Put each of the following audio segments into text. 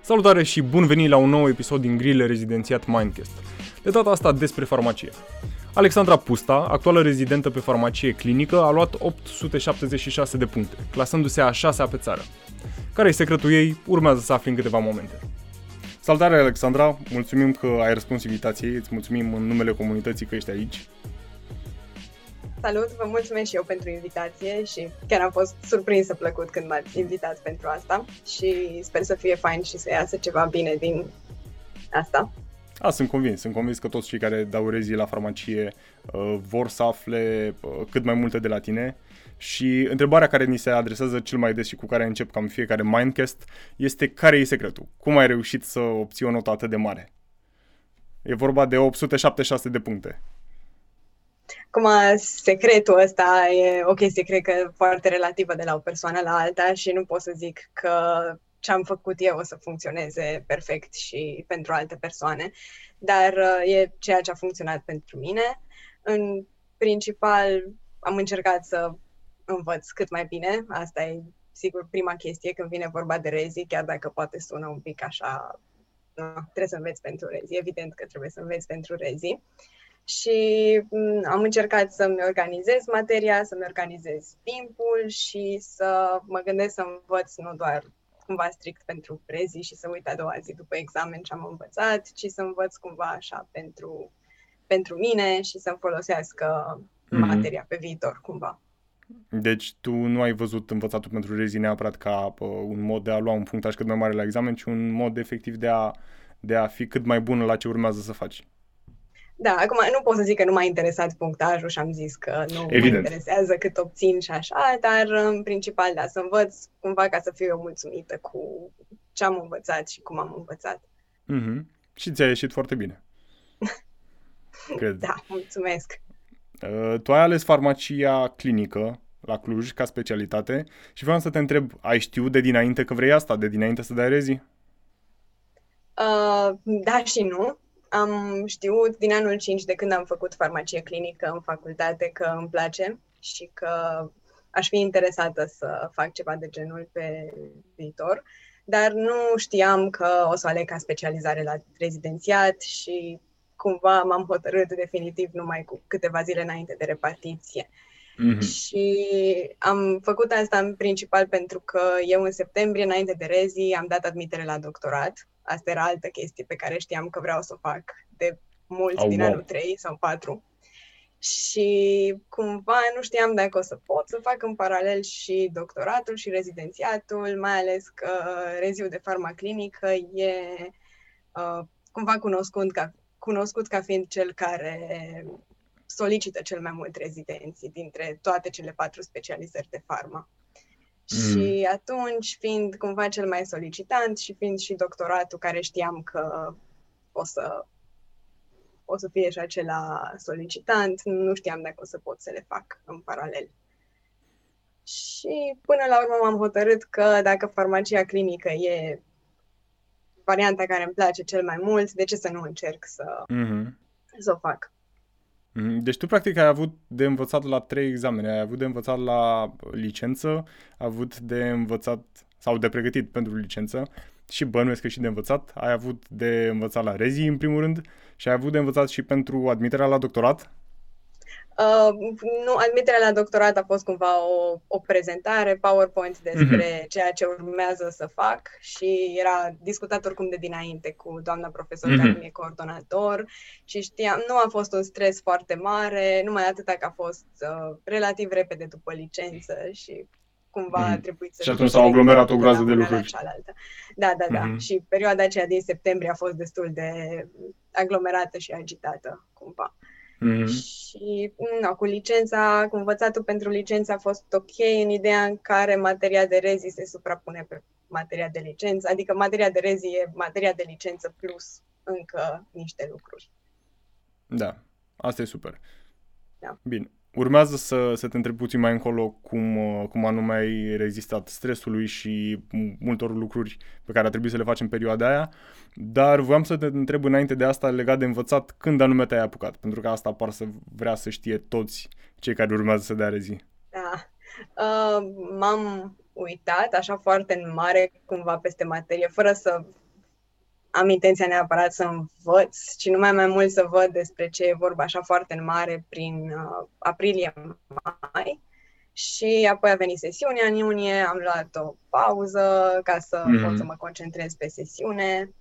Salutare și bun venit la un nou episod din Grile Rezidențiat Mindcast. De data asta despre farmacie. Alexandra Pusta, actuală rezidentă pe farmacie clinică, a luat 876 de puncte, clasându-se a șasea pe țară. Care e secretul ei? Urmează să afli în câteva momente. Salutare, Alexandra! Mulțumim că ai răspuns invitației, îți mulțumim în numele comunității că ești aici. Salut, vă mulțumesc și eu pentru invitație și chiar am fost surprinsă plăcut când m-ați invitat pentru asta și sper să fie fain și să iasă ceva bine din asta. A, sunt convins, sunt convins că toți cei care dau rezii la farmacie uh, vor să afle uh, cât mai multe de la tine și întrebarea care ni se adresează cel mai des și cu care încep cam fiecare Mindcast este care e secretul? Cum ai reușit să obții o notă atât de mare? E vorba de 876 de puncte. Acum, secretul ăsta e o chestie, cred că, foarte relativă de la o persoană la alta și nu pot să zic că ce am făcut eu o să funcționeze perfect și pentru alte persoane, dar uh, e ceea ce a funcționat pentru mine. În principal, am încercat să învăț cât mai bine. Asta e, sigur, prima chestie când vine vorba de rezi, chiar dacă poate sună un pic așa, nu, trebuie să înveți pentru rezi. Evident că trebuie să înveți pentru rezi. Uh, și mm, am încercat să-mi organizez materia, să-mi organizez timpul și să mă gândesc să învăț nu doar cumva strict pentru prezi și să uit a doua zi după examen ce am învățat, ci să învăț cumva așa pentru, pentru mine și să-mi folosească mm-hmm. materia pe viitor cumva. Deci tu nu ai văzut învățatul pentru rezi neapărat ca uh, un mod de a lua un punctaj cât mai mare la examen, ci un mod efectiv de a, de a fi cât mai bun la ce urmează să faci. Da, acum nu pot să zic că nu m-a interesat punctajul și am zis că nu Evident. mă interesează cât obțin și așa, dar în principal, da, să învăț cumva ca să fiu eu mulțumită cu ce am învățat și cum am învățat. Mm-hmm. Și ți-a ieșit foarte bine. Cred. Da, mulțumesc. Uh, tu ai ales farmacia clinică la Cluj ca specialitate și vreau să te întreb, ai știut de dinainte că vrei asta, de dinainte să dai rezi? Uh, da și nu. Am știut din anul 5 de când am făcut farmacie clinică în facultate că îmi place și că aș fi interesată să fac ceva de genul pe viitor, dar nu știam că o să aleg ca specializare la rezidențiat și cumva m-am hotărât definitiv numai cu câteva zile înainte de repartiție. Mm-hmm. Și am făcut asta în principal pentru că eu în septembrie, înainte de rezi, am dat admitere la doctorat Asta era altă chestie pe care știam că vreau să o fac de mulți oh, din wow. anul 3 sau 4. Și cumva nu știam dacă o să pot să fac în paralel și doctoratul și rezidențiatul, mai ales că reziul de farmaclinică e uh, cumva cunoscut ca, cunoscut ca fiind cel care solicită cel mai mult rezidenții dintre toate cele patru specializări de farma. Și mm. atunci, fiind cumva cel mai solicitant și fiind și doctoratul care știam că o să, o să fie și acela solicitant, nu știam dacă o să pot să le fac în paralel. Și până la urmă m-am hotărât că dacă farmacia clinică e varianta care îmi place cel mai mult, de ce să nu încerc să, mm-hmm. să o fac? Mhm. Deci tu practic ai avut de învățat la trei examene, ai avut de învățat la licență, ai avut de învățat sau de pregătit pentru licență și bănuiesc că și de învățat, ai avut de învățat la rezi în primul rând și ai avut de învățat și pentru admiterea la doctorat? Uh, nu, admiterea la doctorat a fost cumva o, o prezentare, PowerPoint despre mm-hmm. ceea ce urmează să fac și era discutat oricum de dinainte cu doamna profesor mm-hmm. care mi-e coordonator și știam, nu a fost un stres foarte mare, numai atâta că a fost uh, relativ repede după licență și cumva mm. a trebuit să... Și atunci s-au aglomerat o groază de lucruri. Cealaltă. Da, da, da. Mm-hmm. Și perioada aceea din septembrie a fost destul de aglomerată și agitată, cumva. Mm-hmm. Și no, cu licența, cu învățatul pentru licență a fost ok în ideea în care materia de rezi se suprapune pe materia de licență, adică materia de rezi e materia de licență plus încă niște lucruri. Da, asta e super. Da. Bine. Urmează să, să te întreb puțin mai încolo cum, cum anume ai rezistat stresului și multor lucruri pe care a trebuit să le faci în perioada aia, dar voiam să te întreb înainte de asta legat de învățat când anume te-ai apucat, pentru că asta par să vrea să știe toți cei care urmează să dea rezi. Da, uh, m-am uitat așa foarte în mare cumva peste materie, fără să am intenția neapărat să învăț, ci numai mai mult să văd despre ce e vorba așa foarte în mare prin uh, aprilie-mai. Și apoi a venit sesiunea în iunie, am luat o pauză ca să mm-hmm. pot să mă concentrez pe sesiune,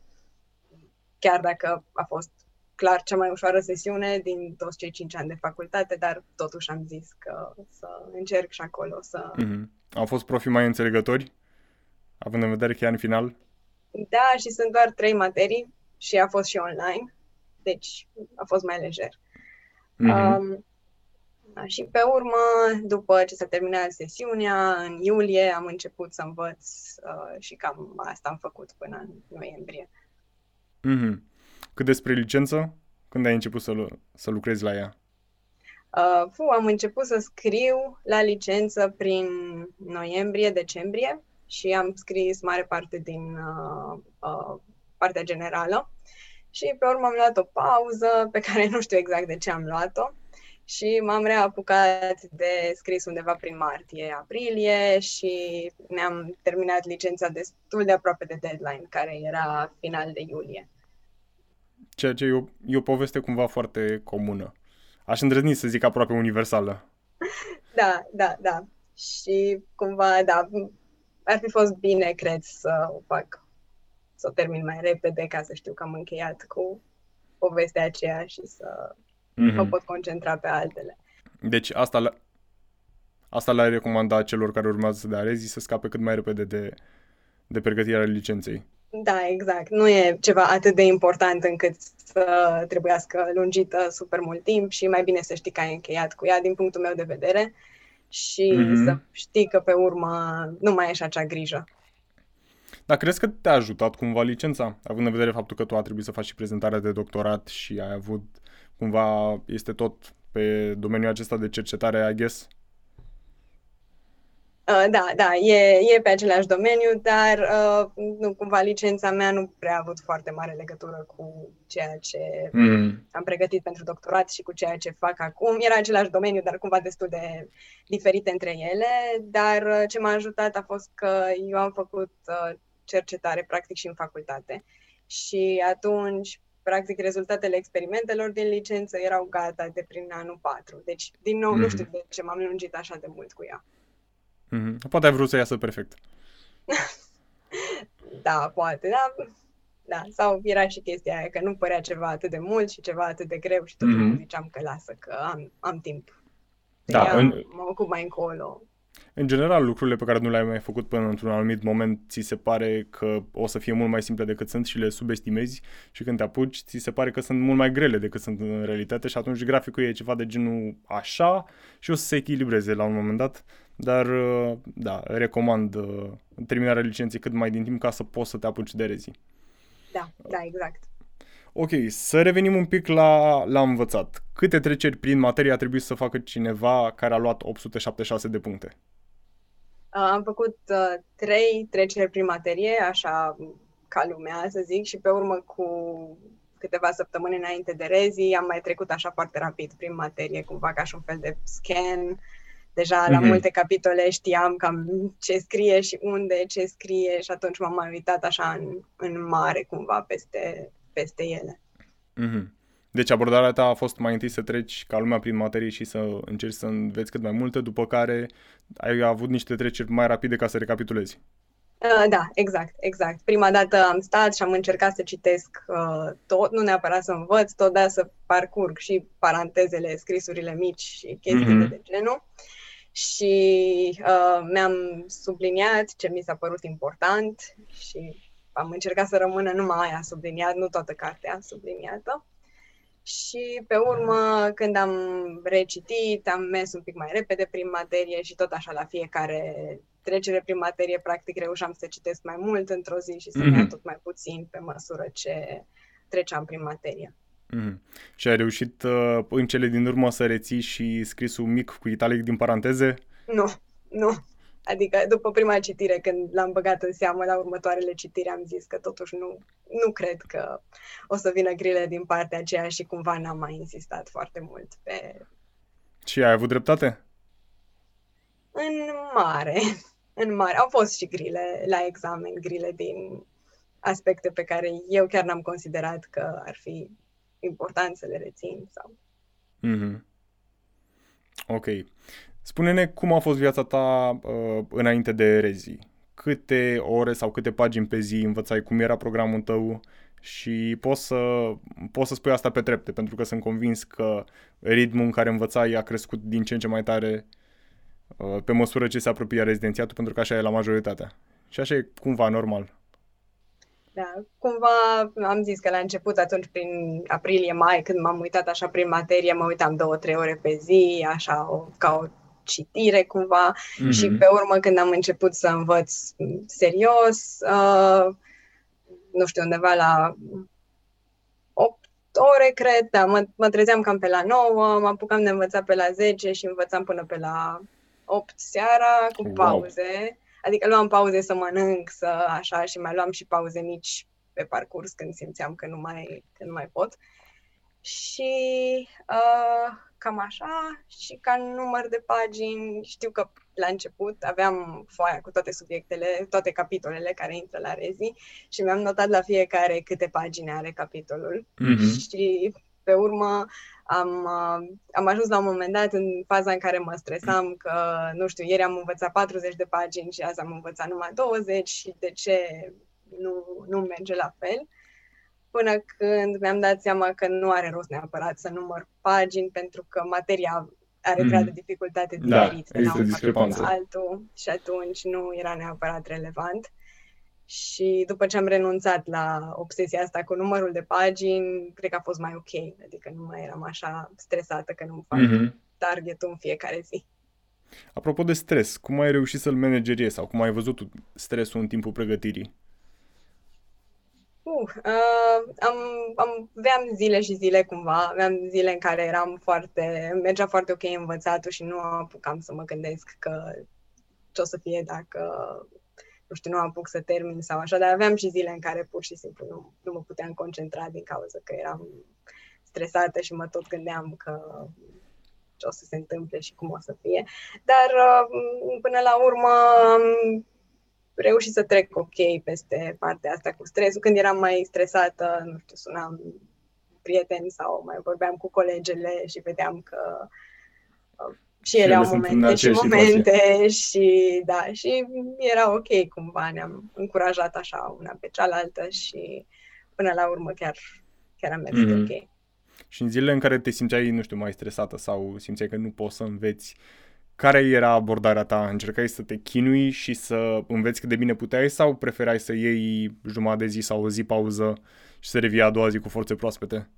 chiar dacă a fost clar cea mai ușoară sesiune din toți cei cinci ani de facultate, dar totuși am zis că să încerc și acolo să... Mm-hmm. Au fost profii mai înțelegători, având în vedere că e în final? Da, și sunt doar trei materii și a fost și online, deci a fost mai lejer. Mm-hmm. Um, și pe urmă, după ce s-a terminat sesiunea, în iulie am început să învăț uh, și cam asta am făcut până în noiembrie. Mm-hmm. Cât despre licență, când ai început să, să lucrezi la ea? Uh, fu, am început să scriu la licență prin noiembrie-decembrie și am scris mare parte din uh, uh, partea generală. Și pe urmă am luat o pauză pe care nu știu exact de ce am luat-o și m-am reapucat de scris undeva prin martie-aprilie și ne-am terminat licența destul de aproape de deadline, care era final de iulie. Ceea ce e o, e o poveste cumva foarte comună. Aș îndrăzni să zic aproape universală. Da, da, da. Și cumva, da, ar fi fost bine, cred, să o fac, să o termin mai repede ca să știu că am încheiat cu povestea aceea și să mm-hmm. mă pot concentra pe altele. Deci asta, asta le-ai recomanda celor care urmează să dea rezi să scape cât mai repede de, de pregătirea licenței. Da, exact. Nu e ceva atât de important încât să trebuiască lungită super mult timp și mai bine să știi că ai încheiat cu ea din punctul meu de vedere și mm-hmm. să știi că pe urmă nu mai ești acea grijă. Dar crezi că te-a ajutat cumva licența, având în vedere faptul că tu a trebuit să faci și prezentarea de doctorat și ai avut cumva, este tot pe domeniul acesta de cercetare, I guess? Uh, da, da, e, e pe același domeniu, dar uh, nu, cumva licența mea nu prea a avut foarte mare legătură cu ceea ce mm. am pregătit pentru doctorat și cu ceea ce fac acum. Era același domeniu, dar cumva destul de diferite între ele, dar uh, ce m-a ajutat a fost că eu am făcut uh, cercetare practic și în facultate și atunci practic rezultatele experimentelor din licență erau gata de prin anul 4. Deci, din nou, mm. nu știu de ce m-am lungit așa de mult cu ea. Mm-hmm. Poate ai vrut să iasă perfect. da, poate, da. Da, sau era și chestia aia că nu părea ceva atât de mult și ceva atât de greu și tot mm-hmm. ziceam că lasă, că am, am timp. Da, în... mă ocup mai încolo. În general, lucrurile pe care nu le-ai mai făcut până într-un anumit moment, ți se pare că o să fie mult mai simple decât sunt și le subestimezi și când te apuci, ți se pare că sunt mult mai grele decât sunt în realitate și atunci graficul e ceva de genul așa și o să se echilibreze la un moment dat dar, uh, da, recomand uh, terminarea licenței cât mai din timp ca să poți să te apuci de rezi. Da, da, exact. Ok, să revenim un pic la, la învățat. Câte treceri prin materie a trebuit să facă cineva care a luat 876 de puncte? Uh, am făcut uh, trei treceri prin materie, așa ca lumea, să zic, și pe urmă cu câteva săptămâni înainte de rezi am mai trecut așa foarte rapid prin materie, cumva ca și un fel de scan Deja mm-hmm. la mhm. multe capitole știam cam ce scrie și unde, ce scrie și atunci m-am mai uitat așa în, în mare cumva peste, peste ele. Mm-hmm. Deci abordarea ta a fost mai întâi să treci ca lumea prin materie și să încerci să înveți cât mai multe, după care ai avut niște treceri mai rapide ca să recapitulezi. Uh, da, exact, exact. Prima dată am stat și am încercat să citesc uh, tot, nu neapărat să învăț, tot, dar să parcurg și parantezele, scrisurile mici și chestiile mm-hmm. de genul. Uh, și uh, mi-am subliniat ce mi s-a părut important și am încercat să rămână numai aia subliniat, nu toată cartea subliniată. Și pe urmă, când am recitit, am mers un pic mai repede prin materie și tot așa la fiecare trecere prin materie, practic reușeam să citesc mai mult într-o zi și să mm-hmm. iau tot mai puțin pe măsură ce treceam prin materie. Mm. Și ai reușit uh, în cele din urmă să reții și scrisul mic cu italic din paranteze? Nu, nu. Adică după prima citire, când l-am băgat în seamă la următoarele citiri, am zis că totuși nu, nu cred că o să vină grile din partea aceea și cumva n-am mai insistat foarte mult pe... Și ai avut dreptate? În mare, în mare. Au fost și grile la examen, grile din aspecte pe care eu chiar n-am considerat că ar fi important să le rețin. Sau... Mm-hmm. Ok. Spune-ne cum a fost viața ta uh, înainte de rezi. Câte ore sau câte pagini pe zi învățai, cum era programul tău și poți să, poți să spui asta pe trepte, pentru că sunt convins că ritmul în care învățai a crescut din ce în ce mai tare uh, pe măsură ce se apropia rezidențiatul, pentru că așa e la majoritatea. Și așa e cumva normal. Da, cumva am zis că la început, atunci prin aprilie-mai, când m-am uitat așa prin materie, mă uitam două, trei ore pe zi, așa, o, ca o citire cumva mm-hmm. și pe urmă când am început să învăț serios, uh, nu știu, undeva la 8 ore, cred, da, mă, mă trezeam cam pe la 9, mă apucam de învățat pe la 10 și învățam până pe la 8 seara, cu pauze. Wow. Adică luam pauze să mănânc, să așa, și mai luam și pauze mici pe parcurs când simțeam că nu mai, că nu mai pot. Și uh, cam așa, și ca număr de pagini, știu că la început aveam foaia cu toate subiectele, toate capitolele care intră la rezi și mi-am notat la fiecare câte pagini are capitolul mm-hmm. și pe urmă am, uh, am ajuns la un moment dat în faza în care mă stresam că, nu știu, ieri am învățat 40 de pagini și azi am învățat numai 20 și de ce nu, nu merge la fel. Până când mi-am dat seama că nu are rost neapărat să număr pagini pentru că materia are mm. grad de dificultate da, diferit de la un altul și atunci nu era neapărat relevant. Și după ce am renunțat la obsesia asta cu numărul de pagini, cred că a fost mai ok. Adică nu mai eram așa stresată că nu fac mm-hmm. targetul în fiecare zi. Apropo de stres, cum ai reușit să-l manageriezi sau cum ai văzut stresul în timpul pregătirii? Uh, uh, am, am, aveam zile și zile cumva, aveam zile în care eram foarte, mergea foarte ok învățatul și nu apucam să mă gândesc că ce o să fie dacă nu știu, nu apuc să termin sau așa, dar aveam și zile în care pur și simplu nu, nu mă puteam concentra din cauza că eram stresată și mă tot gândeam că ce o să se întâmple și cum o să fie. Dar uh, până la urmă am reușit să trec ok peste partea asta cu stresul. Când eram mai stresată, nu știu, sunam prieteni sau mai vorbeam cu colegele și vedeam că și ele au momente și momente și da, și era ok cumva, ne-am încurajat așa una pe cealaltă și până la urmă chiar, chiar am mers mm-hmm. ok. Și în zilele în care te simțeai, nu știu, mai stresată sau simțeai că nu poți să înveți, care era abordarea ta? Încercai să te chinui și să înveți cât de bine puteai sau preferai să iei jumătate de zi sau o zi pauză și să revii a doua zi cu forțe proaspete?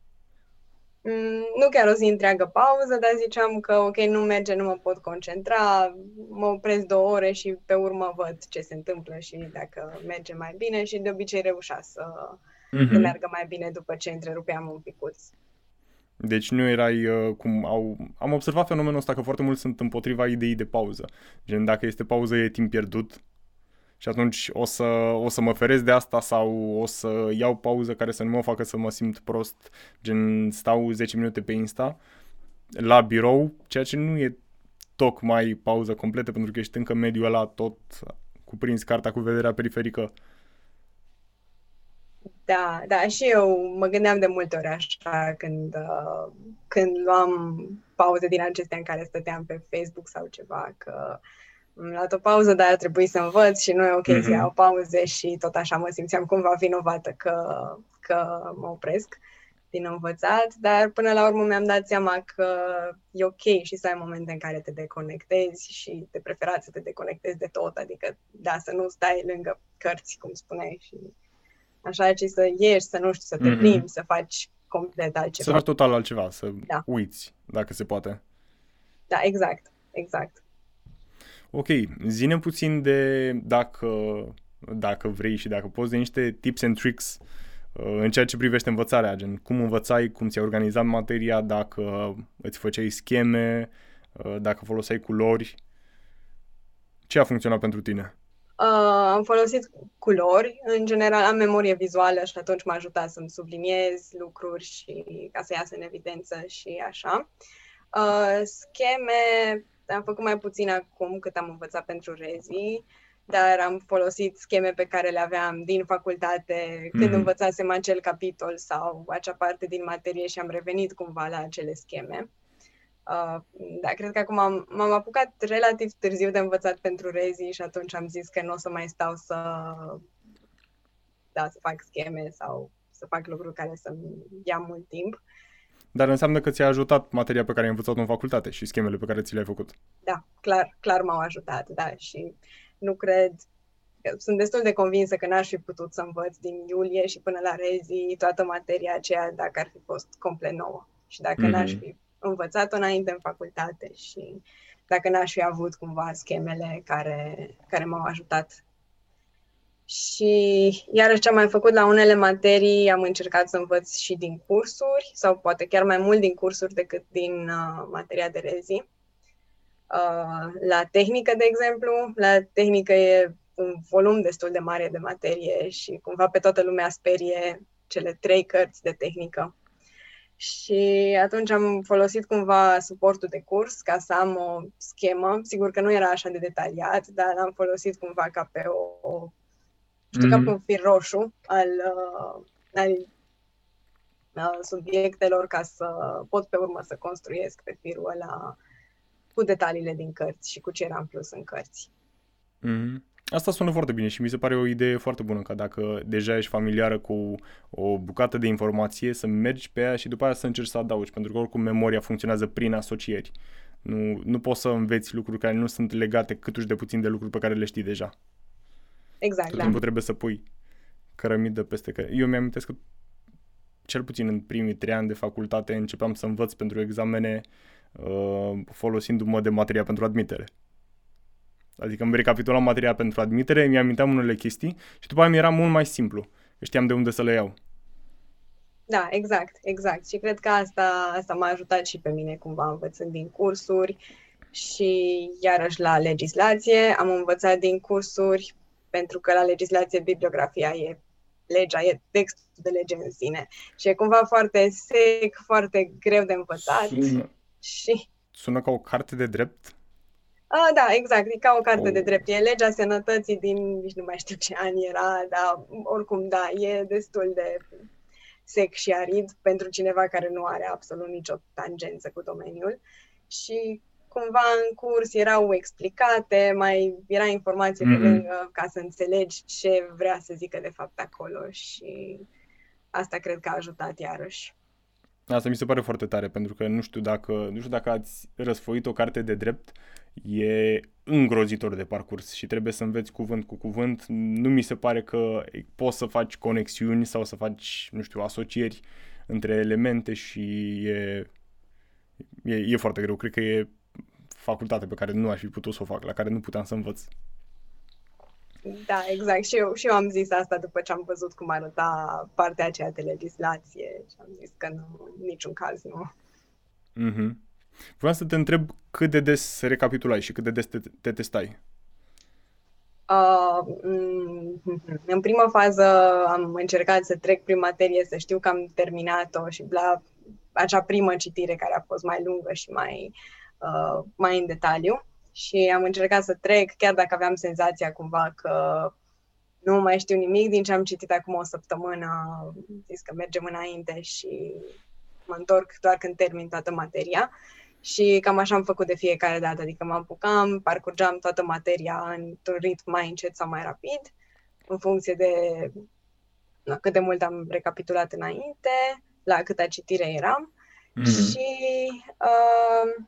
Mm, nu chiar o zi întreagă pauză, dar ziceam că ok, nu merge, nu mă pot concentra, mă opresc două ore și pe urmă văd ce se întâmplă și dacă merge mai bine și de obicei reușea să, mm-hmm. să meargă mai bine după ce întrerupeam un picuț. Deci nu erai uh, cum au... Am observat fenomenul ăsta că foarte mulți sunt împotriva ideii de pauză. Gen, dacă este pauză e timp pierdut, și atunci o să, o să mă feresc de asta sau o să iau pauză care să nu mă facă să mă simt prost, gen stau 10 minute pe Insta la birou, ceea ce nu e tocmai pauză completă pentru că ești încă mediul ăla tot cuprins cartea cu vederea periferică. Da, da, și eu mă gândeam de multe ori așa când, uh, când luam pauze din acestea în care stăteam pe Facebook sau ceva, că uh, am luat o pauză, dar a trebuit să învăț și nu e ok mm-hmm. să iau pauze și tot așa mă simțeam cumva vinovată că, că mă opresc din învățat, dar până la urmă mi-am dat seama că e ok și să ai momente în care te deconectezi și de preferat să te deconectezi de tot, adică da, să nu stai lângă cărți, cum spuneai, și așa, ci să ieși, să nu știu, să te mm-hmm. plimbi, să faci complet altceva. Să faci total altceva, să da. uiți, dacă se poate. Da, exact, exact. Ok, zine puțin de dacă, dacă vrei și dacă poți de niște tips and tricks uh, în ceea ce privește învățarea, gen cum învățai, cum ți-ai organizat materia, dacă îți făceai scheme, uh, dacă foloseai culori. Ce a funcționat pentru tine? Uh, am folosit culori. În general am memorie vizuală și atunci m-a ajutat să-mi subliniez lucruri și ca să iasă în evidență și așa. Uh, scheme am făcut mai puțin acum cât am învățat pentru rezi. dar am folosit scheme pe care le aveam din facultate când mm-hmm. învățasem acel capitol sau acea parte din materie și am revenit cumva la acele scheme. Uh, da, cred că acum am, m-am apucat relativ târziu de învățat pentru rezi și atunci am zis că nu o să mai stau să, da, să fac scheme sau să fac lucruri care să-mi ia mult timp. Dar înseamnă că ți-a ajutat materia pe care ai învățat-o în facultate și schemele pe care ți le-ai făcut. Da, clar, clar m-au ajutat, da, și nu cred, sunt destul de convinsă că n-aș fi putut să învăț din iulie și până la rezi toată materia aceea dacă ar fi fost complet nouă și dacă mm-hmm. n-aș fi învățat-o înainte în facultate și dacă n-aș fi avut cumva schemele care, care m-au ajutat. Și iarăși ce am mai făcut la unele materii, am încercat să învăț și din cursuri sau poate chiar mai mult din cursuri decât din uh, materia de rezi. Uh, la tehnică, de exemplu, la tehnică e un volum destul de mare de materie și cumva pe toată lumea sperie cele trei cărți de tehnică. Și atunci am folosit cumva suportul de curs ca să am o schemă. Sigur că nu era așa de detaliat, dar am folosit cumva ca pe o, o știu, mm-hmm. ca pe un fir roșu al, uh, al uh, subiectelor ca să pot pe urmă să construiesc pe firul ăla cu detaliile din cărți și cu ce era în plus în cărți. Mm-hmm. Asta sună foarte bine și mi se pare o idee foarte bună ca dacă deja ești familiară cu o bucată de informație să mergi pe ea și după aia să încerci să adaugi, pentru că oricum memoria funcționează prin asocieri. Nu, nu poți să înveți lucruri care nu sunt legate câtuși de puțin de lucruri pe care le știi deja. Exact, Tot da. timpul trebuie să pui cărămidă peste că Eu mi-am că cel puțin în primii trei ani de facultate începeam să învăț pentru examene uh, folosindu-mă de materia pentru admitere. Adică îmi recapitulam materia pentru admitere, mi-aminteam unele chestii și după aia mi era mult mai simplu. Știam de unde să le iau. Da, exact, exact. Și cred că asta, asta m-a ajutat și pe mine cumva învățând din cursuri și iarăși la legislație am învățat din cursuri pentru că la legislație bibliografia e legea, e textul de lege în sine și e cumva foarte sec, foarte greu de învățat. Sună, și... sună ca o carte de drept? Ah, da, exact, e ca o carte oh. de drept. E legea sănătății din, nici nu mai știu ce an era, dar oricum, da, e destul de sec și arid pentru cineva care nu are absolut nicio tangență cu domeniul. Și cumva în curs erau explicate, mai era informație mm-hmm. pe lângă ca să înțelegi ce vrea să zică de fapt acolo și asta cred că a ajutat iarăși. Asta mi se pare foarte tare, pentru că nu știu dacă, nu știu dacă ați răsfoit o carte de drept, e îngrozitor de parcurs și trebuie să înveți cuvânt cu cuvânt. Nu mi se pare că poți să faci conexiuni sau să faci, nu știu, asocieri între elemente și e, e, e foarte greu. Cred că e facultate pe care nu aș fi putut să o fac, la care nu puteam să învăț. Da, exact. Și eu, și eu am zis asta după ce am văzut cum arăta partea aceea de legislație și am zis că nu, în niciun caz nu. Mm-hmm. Vreau să te întreb cât de des recapitulai și cât de des te, te testai. Uh, în prima fază am încercat să trec prin materie, să știu că am terminat-o și la acea primă citire care a fost mai lungă și mai, uh, mai în detaliu și am încercat să trec, chiar dacă aveam senzația cumva că nu mai știu nimic din ce am citit acum o săptămână, zis că mergem înainte și mă întorc doar când termin toată materia. Și cam așa am făcut de fiecare dată, adică mă apucam, parcurgeam toată materia într-un ritm mai încet sau mai rapid, în funcție de na, cât de mult am recapitulat înainte, la câta citire eram. Mm-hmm. Și uh,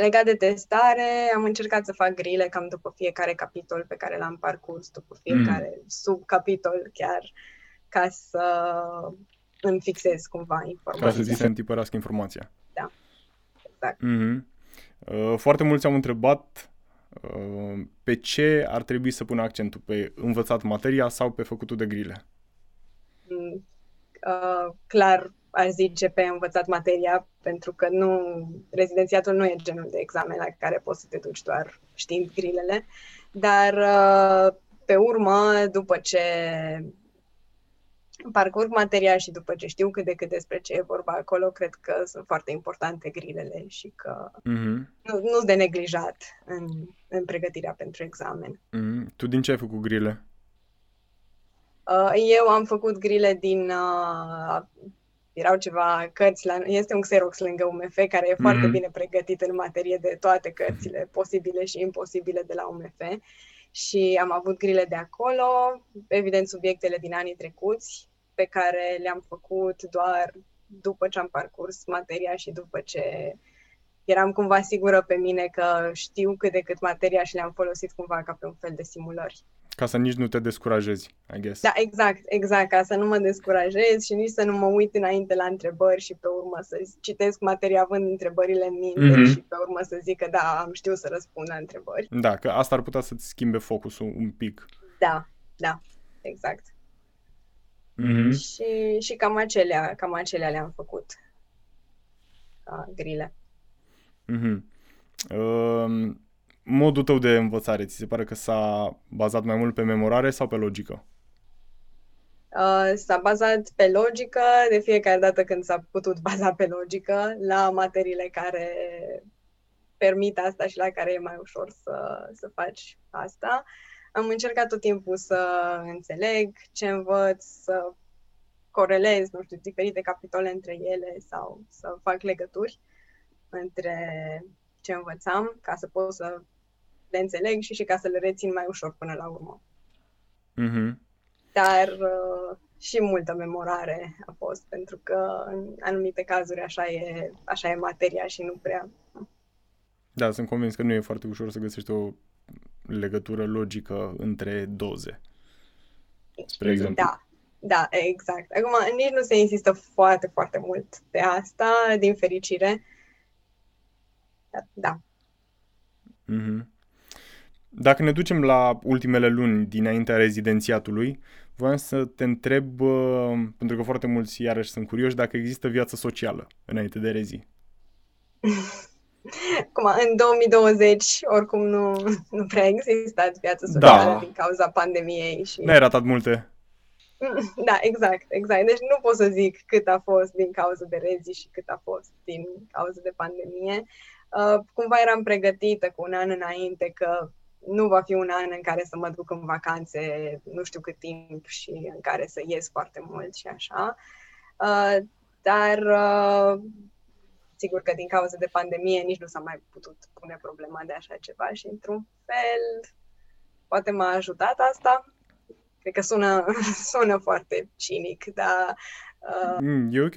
Legat de testare, am încercat să fac grile cam după fiecare capitol pe care l-am parcurs, după fiecare mm. subcapitol chiar, ca să îmi fixez cumva informația. Ca să zi să întipărească informația. Da, exact. Mm-hmm. Uh, foarte mulți am întrebat uh, pe ce ar trebui să pună accentul, pe învățat materia sau pe făcutul de grile? Mm, uh, clar, aș zice pe învățat materia, pentru că nu, rezidențiatul nu e genul de examen la care poți să te duci doar știind grilele, dar uh, pe urmă, după ce parcurg materia și după ce știu cât de cât despre ce e vorba acolo, cred că sunt foarte importante grilele și că mm-hmm. nu, nu de neglijat în, în pregătirea pentru examen. Mm, tu din ce ai făcut grile? Uh, eu am făcut grile din... Uh, erau ceva cărți, la, este un Xerox lângă UMF care e mm-hmm. foarte bine pregătit în materie de toate cărțile posibile și imposibile de la UMF și am avut grile de acolo, evident subiectele din anii trecuți pe care le-am făcut doar după ce am parcurs materia și după ce eram cumva sigură pe mine că știu cât de cât materia și le-am folosit cumva ca pe un fel de simulări. Ca să nici nu te descurajezi, I guess. Da, exact, exact, ca să nu mă descurajez și nici să nu mă uit înainte la întrebări și pe urmă să citesc materia având întrebările în minte mm-hmm. și pe urmă să zic că da, am știu să răspund la întrebări. Da, că asta ar putea să-ți schimbe focusul un pic. Da, da, exact. Mm-hmm. Și, și cam acelea, cam acelea le-am făcut. Ca grile. Mm-hmm. Uh, modul tău de învățare, ți se pare că s-a bazat mai mult pe memorare sau pe logică? Uh, s-a bazat pe logică de fiecare dată când s-a putut baza pe logică la materiile care permit asta și la care e mai ușor să, să faci asta. Am încercat tot timpul să înțeleg ce învăț, să corelez, nu știu, diferite capitole între ele sau să fac legături între ce învățam ca să pot să le înțeleg și și ca să le rețin mai ușor până la urmă. Mm-hmm. Dar uh, și multă memorare a fost, pentru că în anumite cazuri așa e, așa e materia și nu prea. Da, sunt convins că nu e foarte ușor să găsești o legătură logică între doze. Spre exemplu. Da, da, exact. Acum, nici nu se insistă foarte, foarte mult pe asta, din fericire. Da. Mm-hmm. Dacă ne ducem la ultimele luni dinaintea rezidențiatului, voiam să te întreb, pentru că foarte mulți iarăși sunt curioși, dacă există viață socială înainte de rezi. Acum, în 2020, oricum nu, nu prea a existat viață socială da. din cauza pandemiei. Și... N-ai ratat multe. Da, exact, exact. Deci nu pot să zic cât a fost din cauza de rezi și cât a fost din cauza de pandemie. Uh, cumva eram pregătită cu un an înainte că nu va fi un an în care să mă duc în vacanțe nu știu cât timp și în care să ies foarte mult și așa. Uh, dar uh, sigur că din cauza de pandemie nici nu s-a mai putut pune problema de așa ceva și într-un fel poate m-a ajutat asta. Cred că sună, sună foarte cinic, dar... Uh, mm, e ok.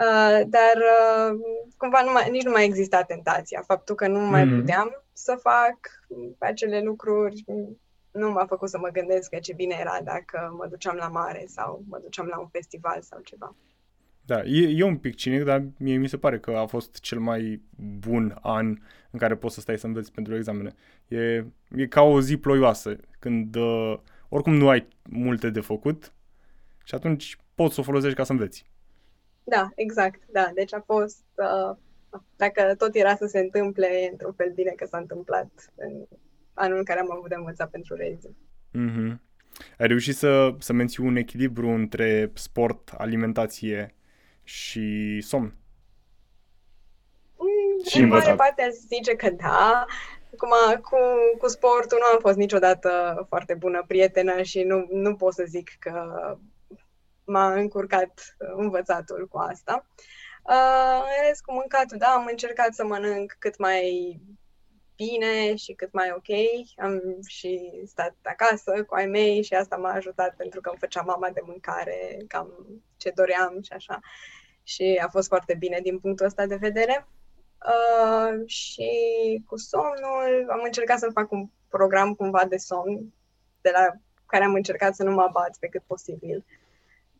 Uh, dar uh, cumva nu mai, nici nu mai exista tentația. Faptul că nu mai mm. puteam să fac acele lucruri nu m-a făcut să mă gândesc că ce bine era dacă mă duceam la mare sau mă duceam la un festival sau ceva. Da, e, e un pic cinic, dar mie mi se pare că a fost cel mai bun an în care poți să stai să înveți pentru examene. E, e ca o zi ploioasă, când uh, oricum nu ai multe de făcut și atunci poți să o folosești ca să înveți. Da, exact, da. Deci a fost, uh, dacă tot era să se întâmple, într-un fel bine că s-a întâmplat în anul în care am avut de învățat pentru rezi. Mm-hmm. Ai reușit să, să menții un echilibru între sport, alimentație și somn? Mm, și în mare parte zice că da. Acum, cu, cu sportul nu am fost niciodată foarte bună prietenă și nu, nu pot să zic că m-a încurcat învățatul cu asta. Uh, rest, cu mâncatul, da, am încercat să mănânc cât mai bine și cât mai ok. Am și stat acasă cu ai mei și asta m-a ajutat pentru că îmi făcea mama de mâncare cam ce doream și așa. Și a fost foarte bine din punctul ăsta de vedere. Uh, și cu somnul am încercat să fac un program cumva de somn de la care am încercat să nu mă abat pe cât posibil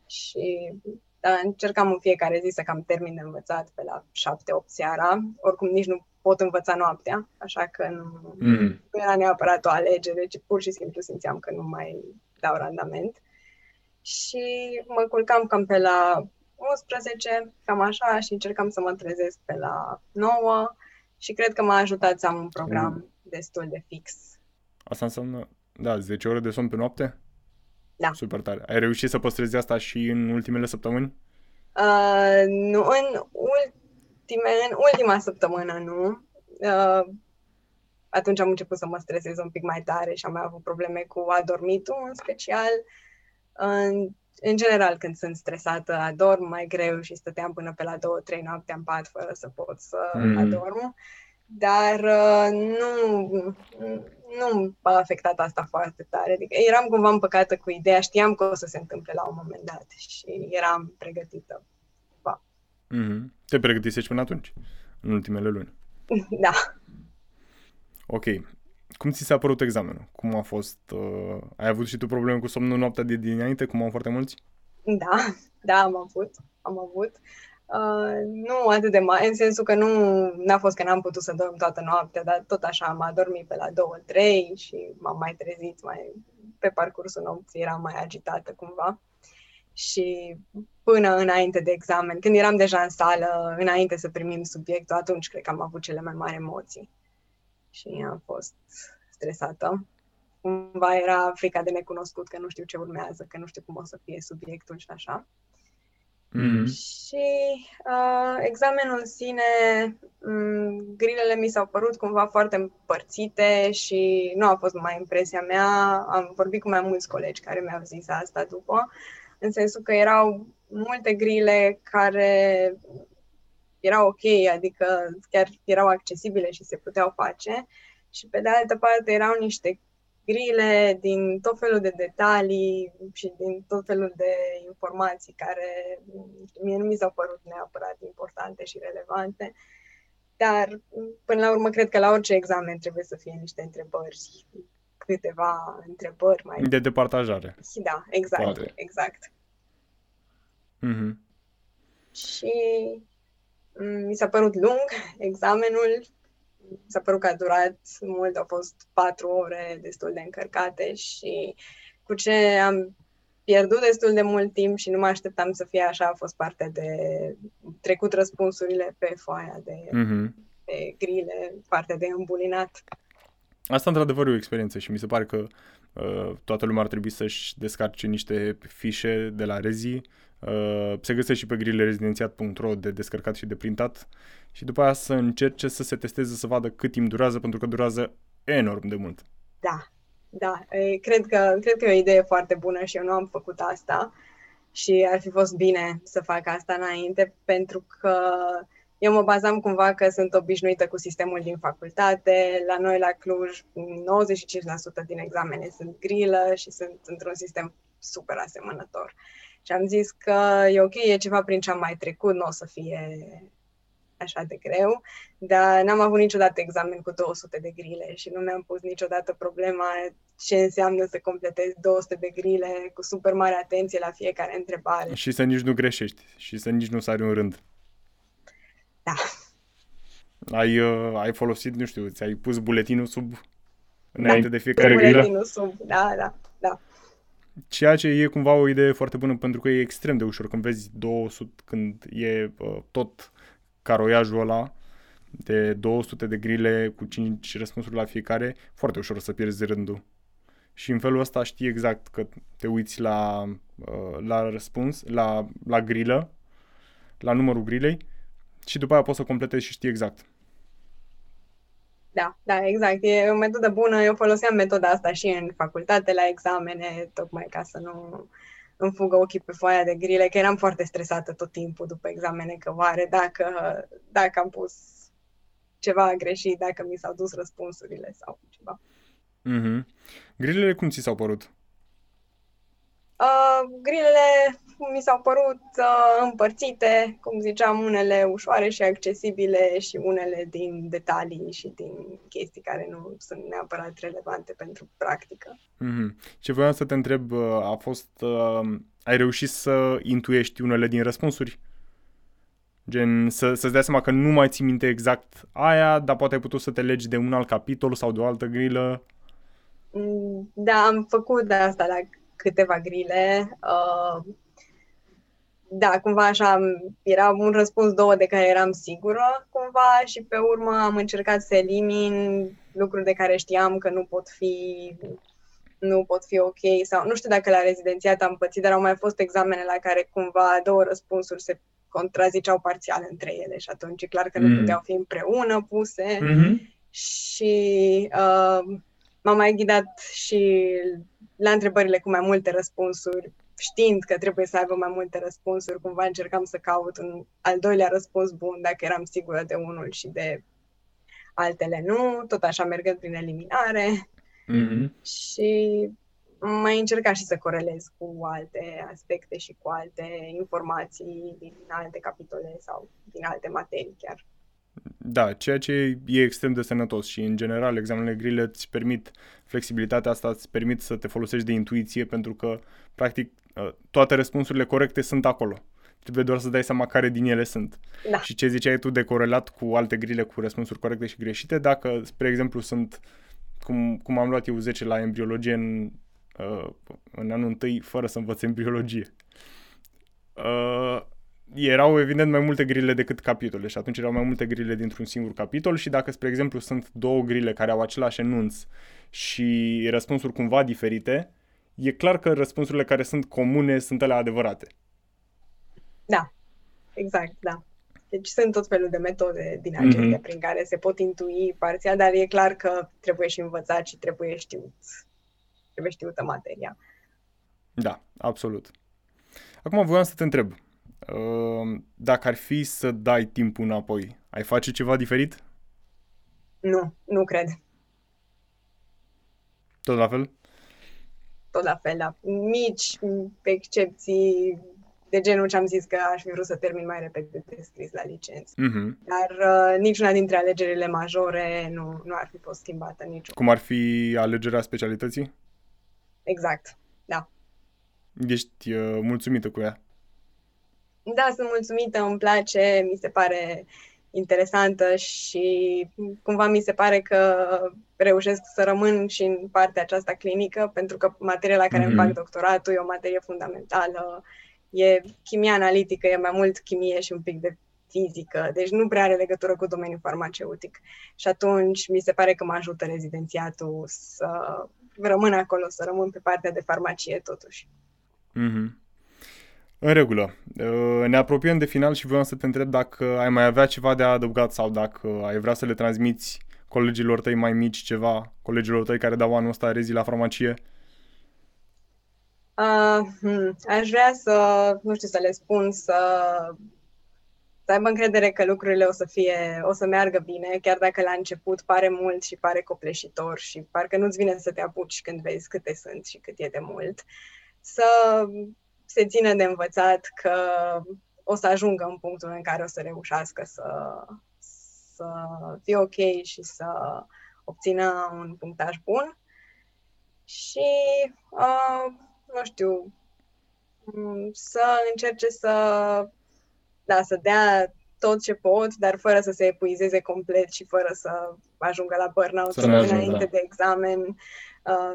și da, încercam în fiecare zi să cam termin de învățat pe la 7-8 seara. Oricum nici nu pot învăța noaptea, așa că nu, mm. nu era neapărat o alegere, ci pur și simplu simțeam că nu mai dau randament. Și mă culcam cam pe la 11, cam așa, și încercam să mă trezesc pe la 9 și cred că m-a ajutat să am un program mm. destul de fix. Asta înseamnă, da, 10 ore de somn pe noapte? Da. Super tare. Ai reușit să păstrezi asta și în ultimele săptămâni? Uh, nu, în, ultime, în ultima săptămână nu. Uh, atunci am început să mă stresez un pic mai tare și am mai avut probleme cu adormitul în special. În, în general, când sunt stresată, adorm mai greu și stăteam până pe la două, trei noapte în pat fără să pot să mm. adorm. Dar uh, nu, nu m-a afectat asta foarte tare. Adică eram cumva împăcată cu ideea, știam că o să se întâmple la un moment dat și eram pregătită. Pa. Mm-hmm. Te pregătisești până atunci, în ultimele luni. Da. Ok. Cum ți s-a părut examenul? Cum a fost? Uh, ai avut și tu probleme cu somnul noaptea de dinainte, cum au foarte mulți? Da, da, am avut. Am avut. Uh, nu atât de mare, în sensul că nu n-a fost că n-am putut să dorm toată noaptea, dar tot așa am adormit pe la 2-3 și m-am mai trezit mai pe parcursul nopții, eram mai agitată cumva. Și până înainte de examen, când eram deja în sală, înainte să primim subiectul, atunci cred că am avut cele mai mari emoții. Și am fost stresată. Cumva era frica de necunoscut, că nu știu ce urmează, că nu știu cum o să fie subiectul și așa. Mm-hmm. Și uh, examenul în sine, um, grilele mi s-au părut cumva foarte împărțite și nu a fost numai impresia mea. Am vorbit cu mai mulți colegi care mi-au zis asta după, în sensul că erau multe grile care erau ok, adică chiar erau accesibile și se puteau face. Și pe de altă parte erau niște grile, din tot felul de detalii și din tot felul de informații care mie nu mi s-au părut neapărat importante și relevante. Dar, până la urmă, cred că la orice examen trebuie să fie niște întrebări, câteva întrebări mai... De departajare. Da, exact, Poate. exact. Mm-hmm. Și mm, mi s-a părut lung examenul, s-a părut că a durat mult, au fost patru ore destul de încărcate și cu ce am pierdut destul de mult timp și nu mă așteptam să fie așa, a fost partea de trecut răspunsurile pe foaia de, mm-hmm. de grile, partea de îmbulinat. Asta într-adevăr e o experiență și mi se pare că uh, toată lumea ar trebui să-și descarce niște fișe de la Rezi. Uh, se găsește și pe grillerezidențiat.ro de descărcat și de printat și după aia să încerce să se testeze, să vadă cât timp durează, pentru că durează enorm de mult. Da, da. Cred că, cred că e o idee foarte bună și eu nu am făcut asta și ar fi fost bine să fac asta înainte, pentru că eu mă bazam cumva că sunt obișnuită cu sistemul din facultate. La noi, la Cluj, 95% din examene sunt grilă și sunt într-un sistem super asemănător. Și am zis că e ok, e ceva prin ce am mai trecut, nu o să fie așa de greu, dar n-am avut niciodată examen cu 200 de grile și nu mi-am pus niciodată problema ce înseamnă să completezi 200 de grile cu super mare atenție la fiecare întrebare. Și să nici nu greșești și să nici nu sari un rând. Da. Ai, uh, ai folosit, nu știu, ți-ai pus buletinul sub înainte da, de fiecare grilă? buletinul sub, da, da, da. Ceea ce e cumva o idee foarte bună pentru că e extrem de ușor când vezi 200, când e uh, tot caroiajul ăla de 200 de grile cu 5 răspunsuri la fiecare, foarte ușor să pierzi rândul. Și în felul ăsta știi exact că te uiți la, uh, la răspuns, la, la grilă, la numărul grilei și după aia poți să completezi și știi exact. Da, da, exact. E o metodă bună. Eu foloseam metoda asta și în facultate, la examene, tocmai ca să nu îmi fugă ochii pe foaia de grile, că eram foarte stresată tot timpul după examene, că oare dacă, dacă am pus ceva greșit, dacă mi s-au dus răspunsurile sau ceva. Mm-hmm. Grilele cum ți s-au părut? Uh, grilele mi s-au părut uh, împărțite, cum ziceam, unele ușoare și accesibile și unele din detalii și din chestii care nu sunt neapărat relevante pentru practică. Mm-hmm. Ce voiam să te întreb, uh, a fost, uh, ai reușit să intuiești unele din răspunsuri? Gen, să, să-ți dai seama că nu mai ții minte exact aia, dar poate ai putut să te legi de un alt capitol sau de o altă grilă? Mm, da, am făcut de asta la câteva grile. Uh, da, cumva așa, era un răspuns două de care eram sigură cumva și pe urmă am încercat să elimin lucruri de care știam că nu pot fi nu pot fi ok sau nu știu dacă la rezidențiat am pățit, dar au mai fost examene la care cumva două răspunsuri se contraziceau parțial între ele și atunci e clar că mm. nu puteau fi împreună puse. Mm-hmm. și uh, m-am mai ghidat și la întrebările cu mai multe răspunsuri, știind că trebuie să aibă mai multe răspunsuri, cumva încercam să caut un al doilea răspuns bun dacă eram sigură de unul și de altele nu, tot așa mergând prin eliminare. Mm-hmm. Și mai încerca și să corelez cu alte aspecte și cu alte informații din alte capitole sau din alte materii chiar. Da, ceea ce e extrem de sănătos și, în general, examenele grile îți permit flexibilitatea asta, îți permit să te folosești de intuiție, pentru că, practic, ă, toate răspunsurile corecte sunt acolo. Trebuie doar să dai seama care din ele sunt. Da. Și ce ziceai tu de corelat cu alte grile cu răspunsuri corecte și greșite, dacă, spre exemplu, sunt, cum, cum am luat eu 10 la embriologie în, uh, în anul întâi, fără să învăț embriologie. Uh, erau evident mai multe grile decât capitole și atunci erau mai multe grile dintr-un singur capitol și dacă, spre exemplu, sunt două grile care au același enunț și răspunsuri cumva diferite, e clar că răspunsurile care sunt comune sunt alea adevărate. Da, exact, da. Deci sunt tot felul de metode din acestea mm-hmm. prin care se pot intui parțial, dar e clar că trebuie și învățat și trebuie știut, trebuie știută materia. Da, absolut. Acum voiam să te întreb, uh, dacă ar fi să dai timpul înapoi, ai face ceva diferit? Nu, nu cred. Tot la fel? Tot la fel, da. Mici excepții de genul ce am zis că aș fi vrut să termin mai repede de scris la licență. Mm-hmm. Dar uh, niciuna dintre alegerile majore nu, nu ar fi fost schimbată nici. Cum ar fi alegerea specialității? Exact, da. Ești uh, mulțumită cu ea? Da, sunt mulțumită, îmi place, mi se pare interesantă și cumva mi se pare că reușesc să rămân și în partea aceasta clinică, pentru că materia la care mm-hmm. îmi fac doctoratul e o materie fundamentală e chimia analitică, e mai mult chimie și un pic de fizică, deci nu prea are legătură cu domeniul farmaceutic. Și atunci mi se pare că mă ajută rezidențiatul să rămân acolo, să rămân pe partea de farmacie totuși. Mm-hmm. În regulă. Uh, ne apropiem de final și vreau să te întreb dacă ai mai avea ceva de adăugat sau dacă ai vrea să le transmiți colegilor tăi mai mici ceva, colegilor tăi care dau anul ăsta rezi la farmacie. Uh, hmm, aș vrea să, nu știu, să le spun să, să aibă încredere că lucrurile o să fie, o să meargă bine, chiar dacă la început pare mult și pare copleșitor și parcă nu-ți vine să te apuci când vezi câte sunt și cât e de mult. Să se țină de învățat că o să ajungă în punctul în care o să reușească să, să fie ok și să obțină un punctaj bun. Și uh, nu știu, mm, să încerce să, da, să dea tot ce pot, dar fără să se epuizeze complet și fără să ajungă la burnout să înainte da. de examen. Uh,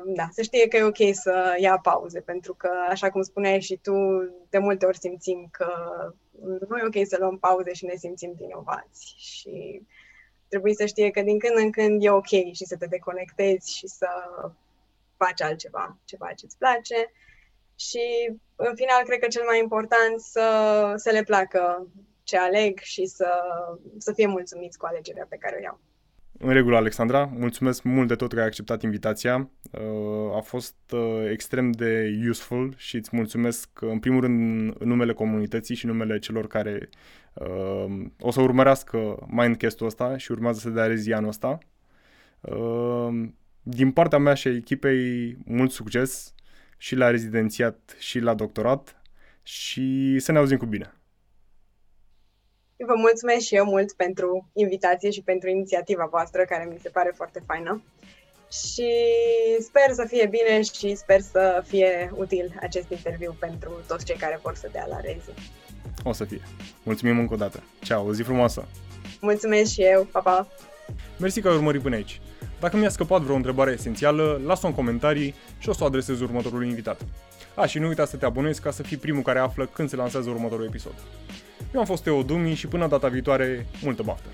da, să știe că e ok să ia pauze, pentru că, așa cum spuneai și tu, de multe ori simțim că nu e ok să luăm pauze și ne simțim vinovați. Și trebuie să știe că din când în când e ok și să te deconectezi și să faci altceva, ceva ce-ți place și în final cred că cel mai important să, să le placă ce aleg și să, să fie mulțumiți cu alegerea pe care o iau. În regulă, Alexandra, mulțumesc mult de tot că ai acceptat invitația. Uh, a fost uh, extrem de useful și îți mulțumesc în primul rând în numele comunității și numele celor care uh, o să urmărească Mindcast-ul ăsta și urmează să dea rezi anul ăsta. Din partea mea și a echipei, mult succes și la rezidențiat și la doctorat și să ne auzim cu bine. Vă mulțumesc și eu mult pentru invitație și pentru inițiativa voastră, care mi se pare foarte faină. Și sper să fie bine și sper să fie util acest interviu pentru toți cei care vor să dea la rezi. O să fie. Mulțumim încă o dată. Ceau, o zi frumoasă! Mulțumesc și eu, pa, pa! Mersi că ai urmărit până aici. Dacă mi-a scăpat vreo întrebare esențială, lasă-o în comentarii și o să o adresez următorului invitat. A, și nu uita să te abonezi ca să fii primul care află când se lansează următorul episod. Eu am fost Teo Dumi și până data viitoare, multă baftă!